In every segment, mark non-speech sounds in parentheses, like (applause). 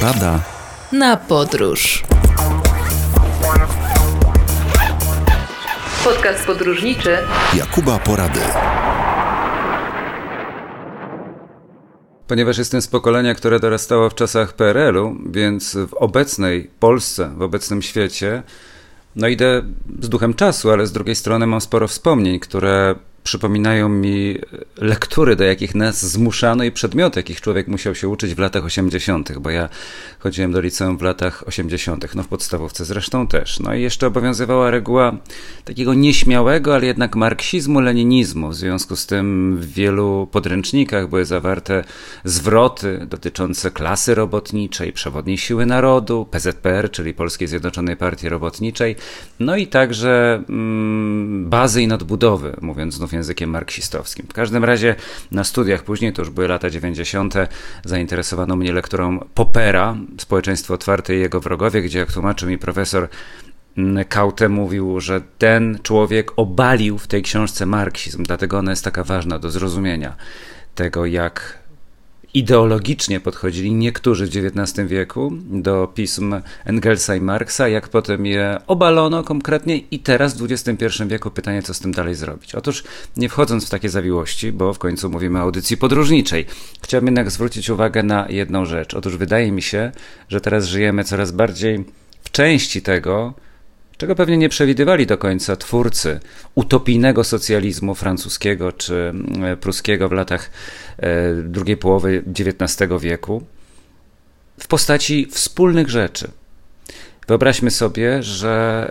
Porada na podróż. Podcast podróżniczy Jakuba Porady. Ponieważ jestem z pokolenia, które dorastało w czasach PRL-u, więc w obecnej Polsce, w obecnym świecie, no idę z duchem czasu, ale z drugiej strony mam sporo wspomnień, które przypominają mi lektury, do jakich nas zmuszano i przedmioty, jakich człowiek musiał się uczyć w latach 80., bo ja chodziłem do liceum w latach 80., no w podstawówce zresztą też. No i jeszcze obowiązywała reguła takiego nieśmiałego, ale jednak marksizmu, leninizmu. W związku z tym w wielu podręcznikach były zawarte zwroty dotyczące klasy robotniczej, przewodniej siły narodu, PZPR, czyli Polskiej Zjednoczonej Partii Robotniczej, no i także mm, bazy i nadbudowy, mówiąc znów językiem marksistowskim. W każdym razie na studiach później, to już były lata 90., zainteresowano mnie lekturą Popera, Społeczeństwo Otwarte i jego wrogowie, gdzie jak tłumaczył mi profesor Kaute mówił, że ten człowiek obalił w tej książce marksizm, dlatego ona jest taka ważna do zrozumienia tego, jak ideologicznie podchodzili niektórzy w XIX wieku do pism Engelsa i Marksa, jak potem je obalono konkretnie i teraz w XXI wieku pytanie, co z tym dalej zrobić. Otóż nie wchodząc w takie zawiłości, bo w końcu mówimy o audycji podróżniczej, chciałbym jednak zwrócić uwagę na jedną rzecz. Otóż wydaje mi się, że teraz żyjemy coraz bardziej w części tego, czego pewnie nie przewidywali do końca twórcy utopijnego socjalizmu francuskiego czy e, pruskiego w latach e, drugiej połowy XIX wieku, w postaci wspólnych rzeczy. Wyobraźmy sobie, że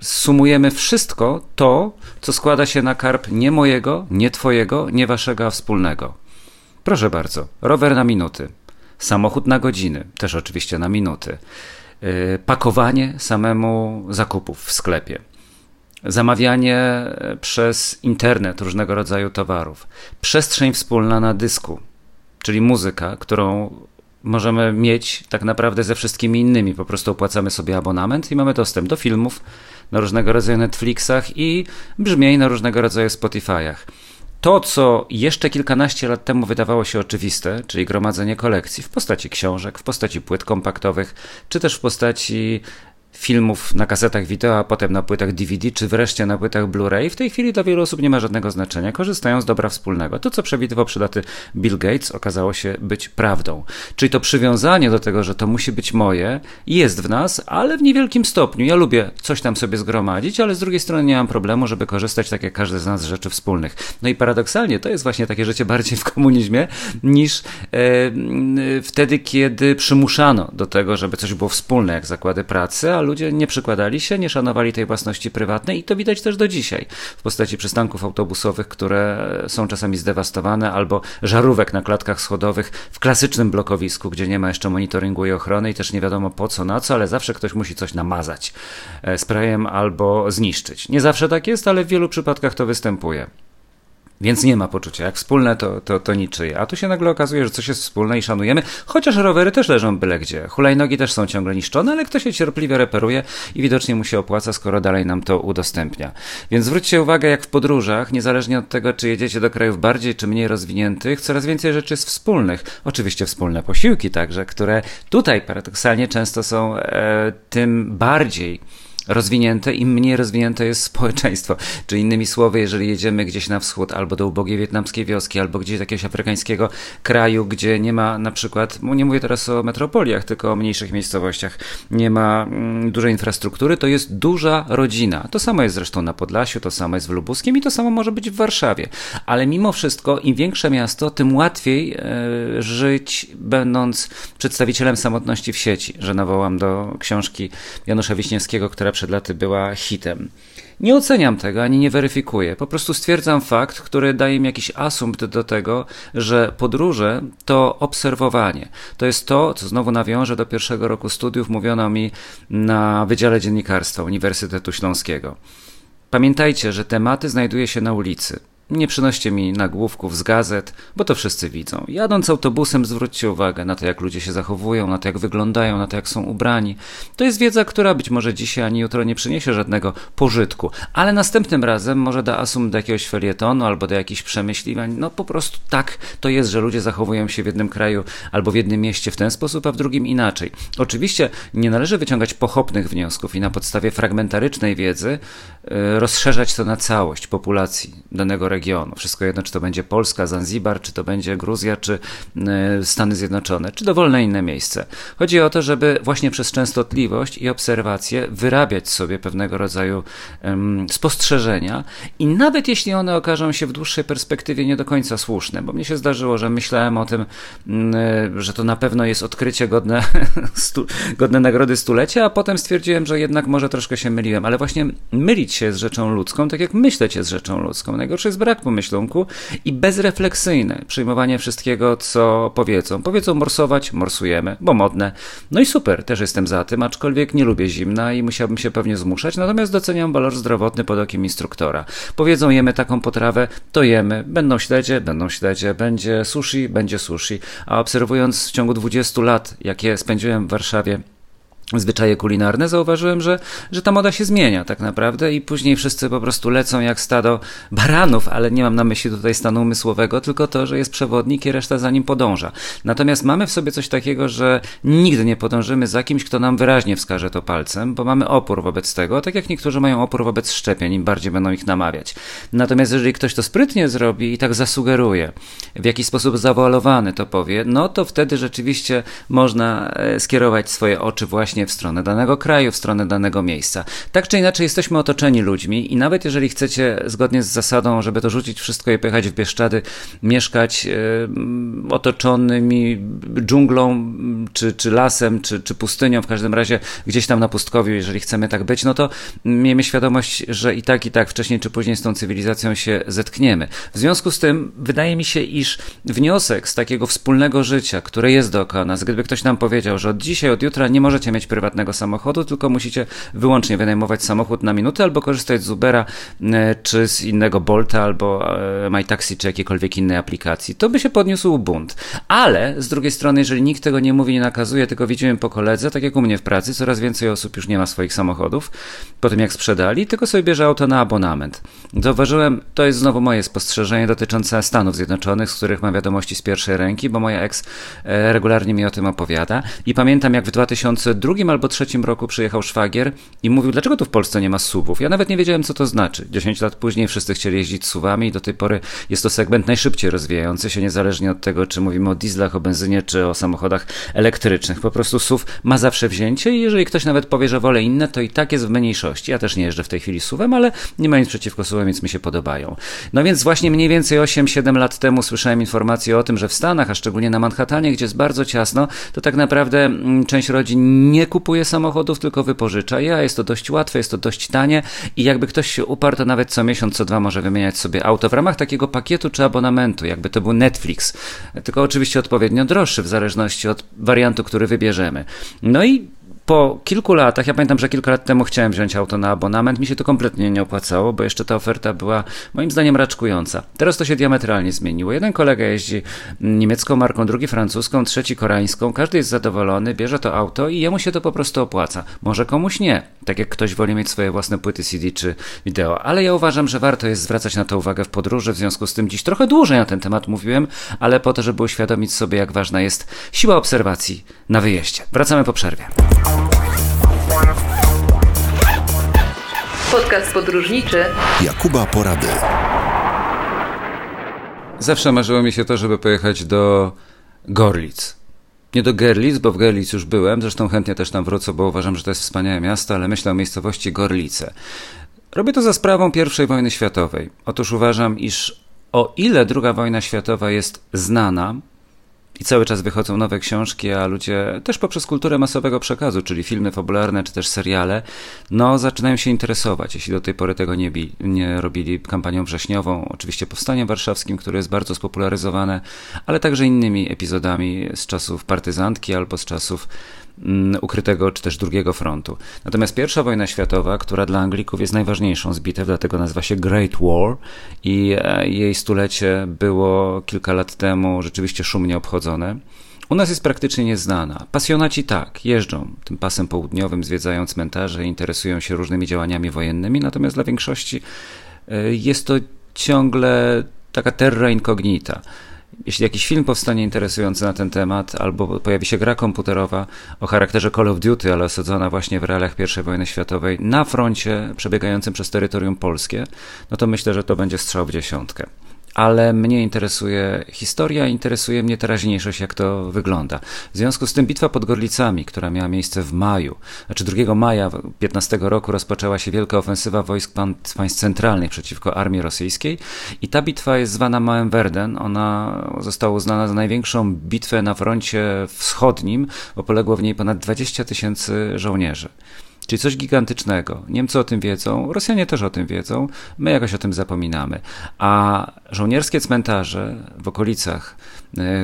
e, sumujemy wszystko to, co składa się na karp nie mojego, nie twojego, nie waszego, a wspólnego. Proszę bardzo, rower na minuty, samochód na godziny, też oczywiście na minuty pakowanie samemu zakupów w sklepie, zamawianie przez internet różnego rodzaju towarów, przestrzeń wspólna na dysku, czyli muzyka, którą możemy mieć tak naprawdę ze wszystkimi innymi. Po prostu opłacamy sobie abonament i mamy dostęp do filmów na różnego rodzaju Netflixach i brzmień na różnego rodzaju Spotify'ach to, co jeszcze kilkanaście lat temu wydawało się oczywiste, czyli gromadzenie kolekcji w postaci książek, w postaci płyt kompaktowych, czy też w postaci filmów na kasetach wideo, a potem na płytach DVD, czy wreszcie na płytach Blu-ray, w tej chwili dla wielu osób nie ma żadnego znaczenia. Korzystają z dobra wspólnego. To, co przewidywał przydaty Bill Gates, okazało się być prawdą. Czyli to przywiązanie do tego, że to musi być moje, jest w nas, ale w niewielkim stopniu. Ja lubię coś tam sobie zgromadzić, ale z drugiej strony nie mam problemu, żeby korzystać tak jak każdy z nas z rzeczy wspólnych. No i paradoksalnie to jest właśnie takie życie bardziej w komunizmie niż e, wtedy, kiedy przymuszano do tego, żeby coś było wspólne, jak zakłady pracy, ludzie nie przykładali się, nie szanowali tej własności prywatnej i to widać też do dzisiaj w postaci przystanków autobusowych, które są czasami zdewastowane, albo żarówek na klatkach schodowych w klasycznym blokowisku, gdzie nie ma jeszcze monitoringu i ochrony i też nie wiadomo po co, na co, ale zawsze ktoś musi coś namazać e, sprayem albo zniszczyć. Nie zawsze tak jest, ale w wielu przypadkach to występuje. Więc nie ma poczucia, jak wspólne to, to, to niczyje. A tu się nagle okazuje, że coś jest wspólne i szanujemy, chociaż rowery też leżą byle gdzie. Hulajnogi też są ciągle niszczone, ale ktoś się cierpliwie reperuje i widocznie mu się opłaca, skoro dalej nam to udostępnia. Więc zwróćcie uwagę, jak w podróżach, niezależnie od tego, czy jedziecie do krajów bardziej czy mniej rozwiniętych, coraz więcej rzeczy jest wspólnych. Oczywiście wspólne posiłki także, które tutaj paradoksalnie często są e, tym bardziej rozwinięte, im mniej rozwinięte jest społeczeństwo. Czy innymi słowy, jeżeli jedziemy gdzieś na wschód, albo do ubogiej wietnamskiej wioski, albo gdzieś do jakiegoś afrykańskiego kraju, gdzie nie ma na przykład, nie mówię teraz o metropoliach, tylko o mniejszych miejscowościach, nie ma mm, dużej infrastruktury, to jest duża rodzina. To samo jest zresztą na Podlasiu, to samo jest w Lubuskiem i to samo może być w Warszawie. Ale mimo wszystko, im większe miasto, tym łatwiej e, żyć, będąc przedstawicielem samotności w sieci, że nawołam do książki Janusza Wiśniewskiego, która przed laty była hitem. Nie oceniam tego ani nie weryfikuję. Po prostu stwierdzam fakt, który daje mi jakiś asumpt do tego, że podróże to obserwowanie. To jest to, co znowu nawiążę do pierwszego roku studiów, mówiono mi na Wydziale Dziennikarstwa Uniwersytetu Śląskiego. Pamiętajcie, że tematy znajduje się na ulicy Nie przynoście mi nagłówków z gazet, bo to wszyscy widzą. Jadąc autobusem, zwróćcie uwagę na to, jak ludzie się zachowują, na to, jak wyglądają, na to, jak są ubrani. To jest wiedza, która być może dzisiaj ani jutro nie przyniesie żadnego pożytku, ale następnym razem może da asum do jakiegoś felietonu albo do jakichś przemyśliwań. No po prostu tak to jest, że ludzie zachowują się w jednym kraju albo w jednym mieście w ten sposób, a w drugim inaczej. Oczywiście nie należy wyciągać pochopnych wniosków i na podstawie fragmentarycznej wiedzy y, rozszerzać to na całość populacji danego regionu. Wszystko jedno, czy to będzie Polska, Zanzibar, czy to będzie Gruzja, czy y, Stany Zjednoczone, czy dowolne inne miejsce. Chodzi o to, żeby właśnie przez częstotliwość i obserwację wyrabiać sobie pewnego rodzaju um, spostrzeżenia i nawet jeśli one okażą się w dłuższej perspektywie nie do końca słuszne, bo mnie się zdarzyło, że myślałem o tym, mm, że to na pewno jest odkrycie godne, (laughs) godne nagrody stulecia, a potem stwierdziłem, że jednak może troszkę się myliłem, ale właśnie mylić się z rzeczą ludzką, tak jak myśleć jest rzeczą ludzką. Najgorsze jest brak pomyślunku i bezrefleksyjne przyjmowanie wszystkiego, co powiedzą. Powiedzą morsować, morsujemy, bo modne. No i super, też jestem za tym, aczkolwiek nie lubię zimna i musiałbym się pewnie zmuszać, natomiast doceniam walor zdrowotny pod okiem instruktora. Powiedzą, jemy taką potrawę, to jemy. Będą śledzie, będą śledzie, będzie sushi, będzie sushi. A obserwując w ciągu 20 lat, jakie spędziłem w Warszawie, zwyczaje kulinarne, zauważyłem, że, że ta moda się zmienia tak naprawdę i później wszyscy po prostu lecą jak stado baranów, ale nie mam na myśli tutaj stanu umysłowego, tylko to, że jest przewodnik i reszta za nim podąża. Natomiast mamy w sobie coś takiego, że nigdy nie podążymy za kimś, kto nam wyraźnie wskaże to palcem, bo mamy opór wobec tego, tak jak niektórzy mają opór wobec szczepień, im bardziej będą ich namawiać. Natomiast jeżeli ktoś to sprytnie zrobi i tak zasugeruje, w jakiś sposób zawalowany to powie, no to wtedy rzeczywiście można e, skierować swoje oczy właśnie w stronę danego kraju, w stronę danego miejsca. Tak czy inaczej jesteśmy otoczeni ludźmi i nawet jeżeli chcecie zgodnie z zasadą, żeby to rzucić wszystko i pojechać w Bieszczady, mieszkać yy, otoczonymi dżunglą, czy, czy lasem, czy, czy pustynią, w każdym razie gdzieś tam na pustkowiu, jeżeli chcemy tak być, no to miejmy świadomość, że i tak, i tak wcześniej czy później z tą cywilizacją się zetkniemy. W związku z tym wydaje mi się, iż wniosek z takiego wspólnego życia, które jest dookoła nas, gdyby ktoś nam powiedział, że od dzisiaj, od jutra nie możecie mieć prywatnego samochodu, tylko musicie wyłącznie wynajmować samochód na minutę albo korzystać z Ubera e, czy z innego Bolta albo e, MyTaxi czy jakiejkolwiek innej aplikacji. To by się podniósł bunt. Ale z drugiej strony, jeżeli nikt tego nie mówi, nie nakazuje, tylko widzimy po koledze, tak jak u mnie w pracy, coraz więcej osób już nie ma swoich samochodów po tym jak sprzedali, tylko sobie bierze auto na abonament. Zauważyłem, to jest znowu moje spostrzeżenie dotyczące Stanów Zjednoczonych, z których mam wiadomości z pierwszej ręki, bo moja ex e, regularnie mi o tym opowiada i pamiętam jak w 2002 drugim albo trzecim roku przyjechał szwagier i mówił, dlaczego tu w Polsce nie ma suwów. Ja nawet nie wiedziałem, co to znaczy. 10 lat później wszyscy chcieli jeździć suwami i do tej pory jest to segment najszybciej rozwijający się, niezależnie od tego, czy mówimy o dieslach, o benzynie, czy o samochodach elektrycznych. Po prostu SUV ma zawsze wzięcie i jeżeli ktoś nawet powie, że wolę inne, to i tak jest w mniejszości. Ja też nie jeżdżę w tej chwili suwem, ale nie ma nic przeciwko suwem, więc mi się podobają. No więc właśnie mniej więcej 8-7 lat temu słyszałem informację o tym, że w Stanach, a szczególnie na Manhattanie, gdzie jest bardzo ciasno, to tak naprawdę mm, część rodzin nie kupuje samochodów, tylko wypożycza je, a jest to dość łatwe, jest to dość tanie i jakby ktoś się uparł, to nawet co miesiąc, co dwa może wymieniać sobie auto w ramach takiego pakietu czy abonamentu, jakby to był Netflix, tylko oczywiście odpowiednio droższy w zależności od wariantu, który wybierzemy. No i po kilku latach, ja pamiętam, że kilka lat temu chciałem wziąć auto na abonament, mi się to kompletnie nie opłacało, bo jeszcze ta oferta była moim zdaniem raczkująca. Teraz to się diametralnie zmieniło. Jeden kolega jeździ niemiecką marką, drugi francuską, trzeci koreańską, każdy jest zadowolony, bierze to auto i jemu się to po prostu opłaca. Może komuś nie, tak jak ktoś woli mieć swoje własne płyty CD czy wideo, ale ja uważam, że warto jest zwracać na to uwagę w podróży, w związku z tym dziś trochę dłużej na ten temat mówiłem, ale po to, żeby uświadomić sobie, jak ważna jest siła obserwacji na wyjeździe. Wracamy po przerwie. Podcast podróżniczy Jakuba Porady. Zawsze marzyło mi się to, żeby pojechać do Gorlic. Nie do Gerlitz, bo w Gerlitz już byłem, zresztą chętnie też tam wrócę, bo uważam, że to jest wspaniałe miasto, ale myślę o miejscowości Gorlice. Robię to za sprawą I wojny światowej. Otóż uważam, iż o ile II wojna światowa jest znana, i cały czas wychodzą nowe książki, a ludzie też poprzez kulturę masowego przekazu, czyli filmy fabularne czy też seriale, no zaczynają się interesować, jeśli do tej pory tego nie, bi, nie robili kampanią wrześniową, oczywiście powstaniem warszawskim, które jest bardzo spopularyzowane, ale także innymi epizodami z czasów partyzantki albo z czasów ukrytego czy też drugiego frontu. Natomiast pierwsza wojna światowa, która dla Anglików jest najważniejszą z bitew, dlatego nazywa się Great War i e, jej stulecie było kilka lat temu rzeczywiście szumnie obchodzone. U nas jest praktycznie nieznana. Pasjonaci tak, jeżdżą tym pasem południowym, zwiedzają cmentarze, interesują się różnymi działaniami wojennymi, natomiast dla większości e, jest to ciągle taka terra incognita. Jeśli jakiś film powstanie interesujący na ten temat, albo pojawi się gra komputerowa o charakterze Call of Duty, ale osadzona właśnie w realiach I wojny światowej, na froncie przebiegającym przez terytorium polskie, no to myślę, że to będzie strzał w dziesiątkę ale mnie interesuje historia, interesuje mnie teraźniejszość, jak to wygląda. W związku z tym bitwa pod Gorlicami, która miała miejsce w maju, znaczy 2 maja 15 roku rozpoczęła się wielka ofensywa wojsk państw centralnych przeciwko armii rosyjskiej i ta bitwa jest zwana Małym Werden. Ona została uznana za największą bitwę na froncie wschodnim, bo poległo w niej ponad 20 tysięcy żołnierzy. Czyli coś gigantycznego. Niemcy o tym wiedzą, Rosjanie też o tym wiedzą, my jakoś o tym zapominamy. A żołnierskie cmentarze w okolicach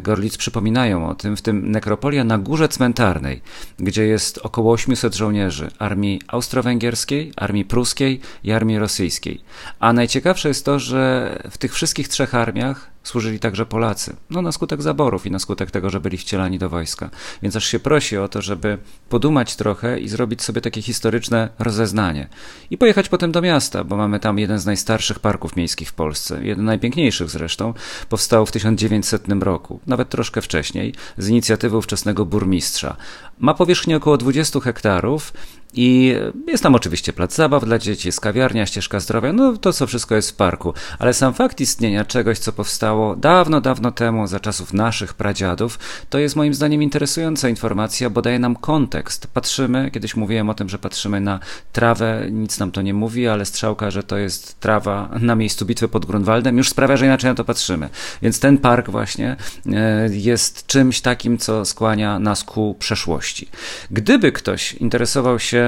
Gorlic przypominają o tym, w tym nekropolia na górze cmentarnej, gdzie jest około 800 żołnierzy armii austro-węgierskiej, armii pruskiej i armii rosyjskiej. A najciekawsze jest to, że w tych wszystkich trzech armiach służyli także Polacy. No na skutek zaborów i na skutek tego, że byli wcielani do wojska. Więc aż się prosi o to, żeby podumać trochę i zrobić sobie takie historyczne rozeznanie. I pojechać potem do miasta, bo mamy tam jeden z najstarszych parków miejskich w Polsce. Jeden najpiękniejszych zresztą. Powstał w 1900 roku, nawet troszkę wcześniej, z inicjatywy ówczesnego burmistrza. Ma powierzchnię około 20 hektarów i jest tam oczywiście plac zabaw dla dzieci, jest kawiarnia, ścieżka zdrowia, no to co wszystko jest w parku. Ale sam fakt istnienia czegoś, co powstało dawno, dawno temu, za czasów naszych pradziadów, to jest moim zdaniem interesująca informacja, bo daje nam kontekst. Patrzymy, kiedyś mówiłem o tym, że patrzymy na trawę, nic nam to nie mówi, ale strzałka, że to jest trawa na miejscu bitwy pod Grunwaldem, już sprawia, że inaczej na to patrzymy. Więc ten park właśnie e, jest czymś takim, co skłania nas ku przeszłości. Gdyby ktoś interesował się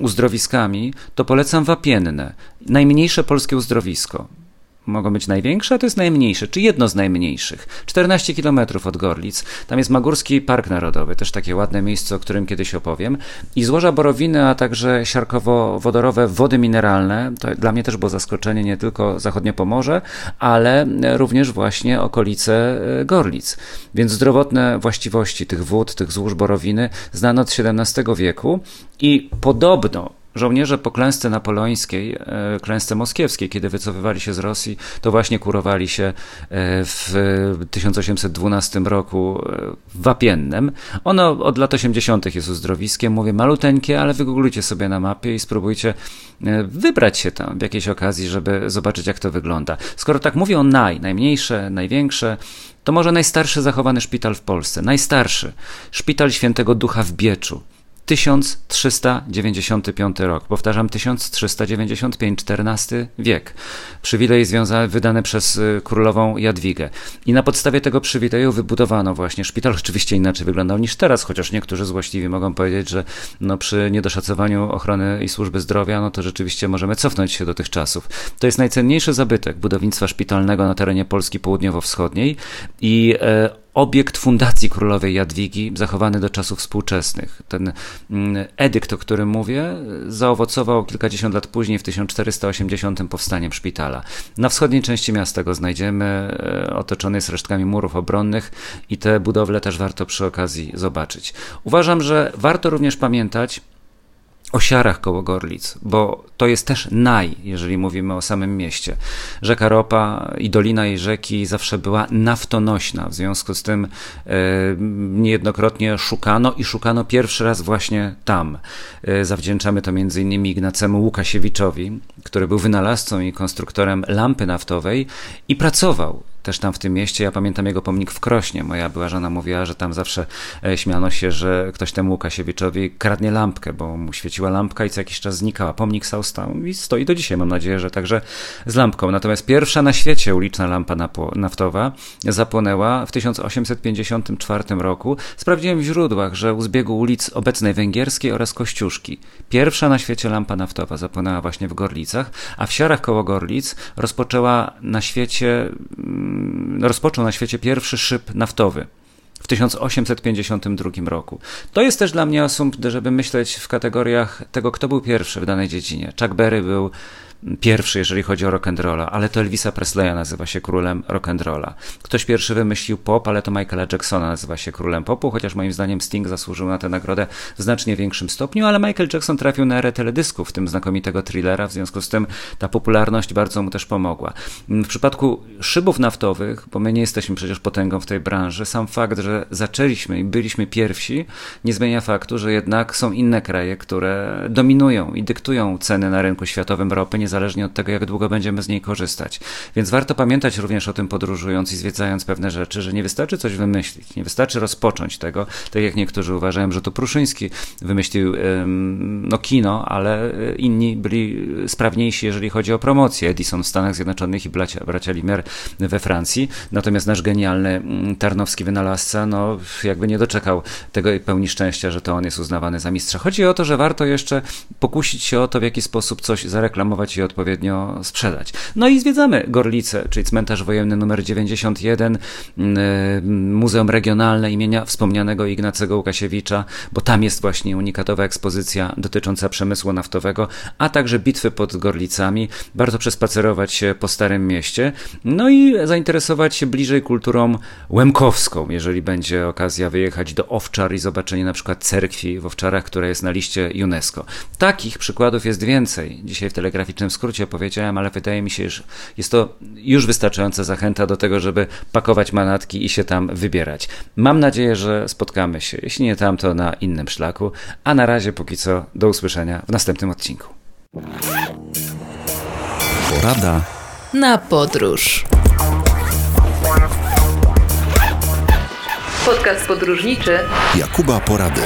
uzdrowiskami, to polecam Wapienne. Najmniejsze polskie uzdrowisko mogą być największe, a to jest najmniejsze, czy jedno z najmniejszych. 14 km od Gorlic. Tam jest Magórski Park Narodowy, też takie ładne miejsce, o którym kiedyś opowiem. I złoża borowiny, a także siarkowo-wodorowe wody mineralne. To dla mnie też było zaskoczenie, nie tylko zachodnie Pomorze, ale również właśnie okolice e, Gorlic. Więc zdrowotne właściwości tych wód, tych złóż borowiny znano od XVII wieku i podobno Żołnierze po klęsce napoleońskiej, e, klęsce moskiewskiej, kiedy wycofywali się z Rosji, to właśnie kurowali się e, w 1812 roku e, w Wapiennem. Ono od lat 80. jest uzdrowiskiem, mówię maluteńkie, ale wygooglujcie sobie na mapie i spróbujcie wybrać się tam w jakiejś okazji, żeby zobaczyć jak to wygląda. Skoro tak mówię o naj, najmniejsze, największe, to może najstarszy zachowany szpital w Polsce, najstarszy, szpital świętego Ducha w Bieczu. 1395 rok. Powtarzam, 1395, XIV wiek. Przywilej związany, wydany przez y, królową Jadwigę. I na podstawie tego przywileju wybudowano właśnie szpital. (laughs) Oczywiście inaczej wyglądał niż teraz, chociaż niektórzy złośliwi mogą powiedzieć, że no przy niedoszacowaniu ochrony i służby zdrowia, no to rzeczywiście możemy cofnąć się do tych czasów. To jest najcenniejszy zabytek budownictwa szpitalnego na terenie Polski Południowo-Wschodniej i e, obiekt Fundacji Królowej Jadwigi, zachowany do czasów współczesnych. Ten mm, edykt, o którym mówię, zaowocował kilkadziesiąt lat później, w 1480 powstaniem szpitala. Na wschodniej części miasta go znajdziemy, e, otoczony jest resztkami murów obronnych i te budowle też warto przy okazji zobaczyć. Uważam, że warto również pamiętać, o siarach koło Gorlic, bo to jest też naj, jeżeli mówimy o samym mieście. Rzeka Ropa i dolina jej rzeki zawsze była naftonośna, w związku z tym e, niejednokrotnie szukano i szukano pierwszy raz właśnie tam. E, zawdzięczamy to innymi Ignacemu Łukasiewiczowi, który był wynalazcą i konstruktorem lampy naftowej i pracował też tam w tym mieście. Ja pamiętam jego pomnik w Krośnie. Moja była żona mówiła, że tam zawsze e, śmiano się, że ktoś temu Łukasiewiczowi kradnie lampkę, bo mu świeciła lampka i co jakiś czas znikała. Pomnik stał, stał i stoi do dzisiaj, mam nadzieję, że także z lampką. Natomiast pierwsza na świecie uliczna lampa naftowa zapłonęła w 1854 roku. Sprawdziłem w źródłach, że u zbiegu ulic obecnej Węgierskiej oraz Kościuszki. Pierwsza na świecie lampa naftowa zapłonęła właśnie w Gorlicach, a w Siarach koło Gorlic rozpoczęła na świecie mm, rozpoczął na świecie pierwszy szyb naftowy. w 1852 roku. To jest też dla mnie asumpt, żeby myśleć w kategoriach tego, kto był pierwszy w danej dziedzinie. Chuck Berry był pierwszy, jeżeli chodzi o rock'n'rolla, ale to Elvisa Presleya nazywa się królem rock'n'rolla. Ktoś pierwszy wymyślił pop, ale to Michaela Jacksona nazywa się królem popu, chociaż moim zdaniem Sting zasłużył na tę nagrodę w znacznie większym stopniu, ale Michael Jackson trafił na erę teledysków, w tym znakomitego thrillera, w związku z tym ta popularność bardzo mu też pomogła. W przypadku szybów naftowych, bo my nie jesteśmy przecież potęgą w tej branży, sam fakt, że zaczęliśmy i byliśmy pierwsi, nie zmienia faktu, że jednak są inne kraje, które dominują i dyktują ceny na rynku światowym ropy, niezależnie od tego, jak długo będziemy z niej korzystać. Więc warto pamiętać również o tym podróżując i zwiedzając pewne rzeczy, że nie wystarczy coś wymyślić, nie wystarczy rozpocząć tego, tak jak niektórzy uważają, że to Pruszyński wymyślił no, kino, ale inni byli sprawniejsi, jeżeli chodzi o promocję. Edison w Stanach Zjednoczonych i bracia, bracia Limer we Francji. Natomiast nasz genialny tarnowski wynalazca, no jakby nie doczekał tego pełni szczęścia, że to on jest uznawany za mistrza. Chodzi o to, że warto jeszcze pokusić się o to, w jaki sposób coś zareklamować i odpowiednio sprzedać. No i zwiedzamy Gorlice, czyli cmentarz wojenny numer 91, Muzeum Regionalne imienia wspomnianego Ignacego Łukasiewicza, bo tam jest właśnie unikatowa ekspozycja dotycząca przemysłu naftowego, a także bitwy pod Gorlicami. Warto przespacerować się po Starym Mieście, no i zainteresować się bliżej kulturą łemkowską, jeżeli będzie okazja wyjechać do Owczar i zobaczenie na przykład cerkwi w Owczarach, która jest na liście UNESCO. Takich przykładów jest więcej. Dzisiaj w telegraficznym skrócie powiedziałem, ale wydaje mi się, że jest to już wystarczająca zachęta do tego, żeby pakować manatki i się tam wybierać. Mam nadzieję, że spotkamy się, jeśli nie tam, to na innym szlaku, a na razie póki co do usłyszenia w następnym odcinku. Porada na podróż. Podcast podróżniczy Jakuba Porady.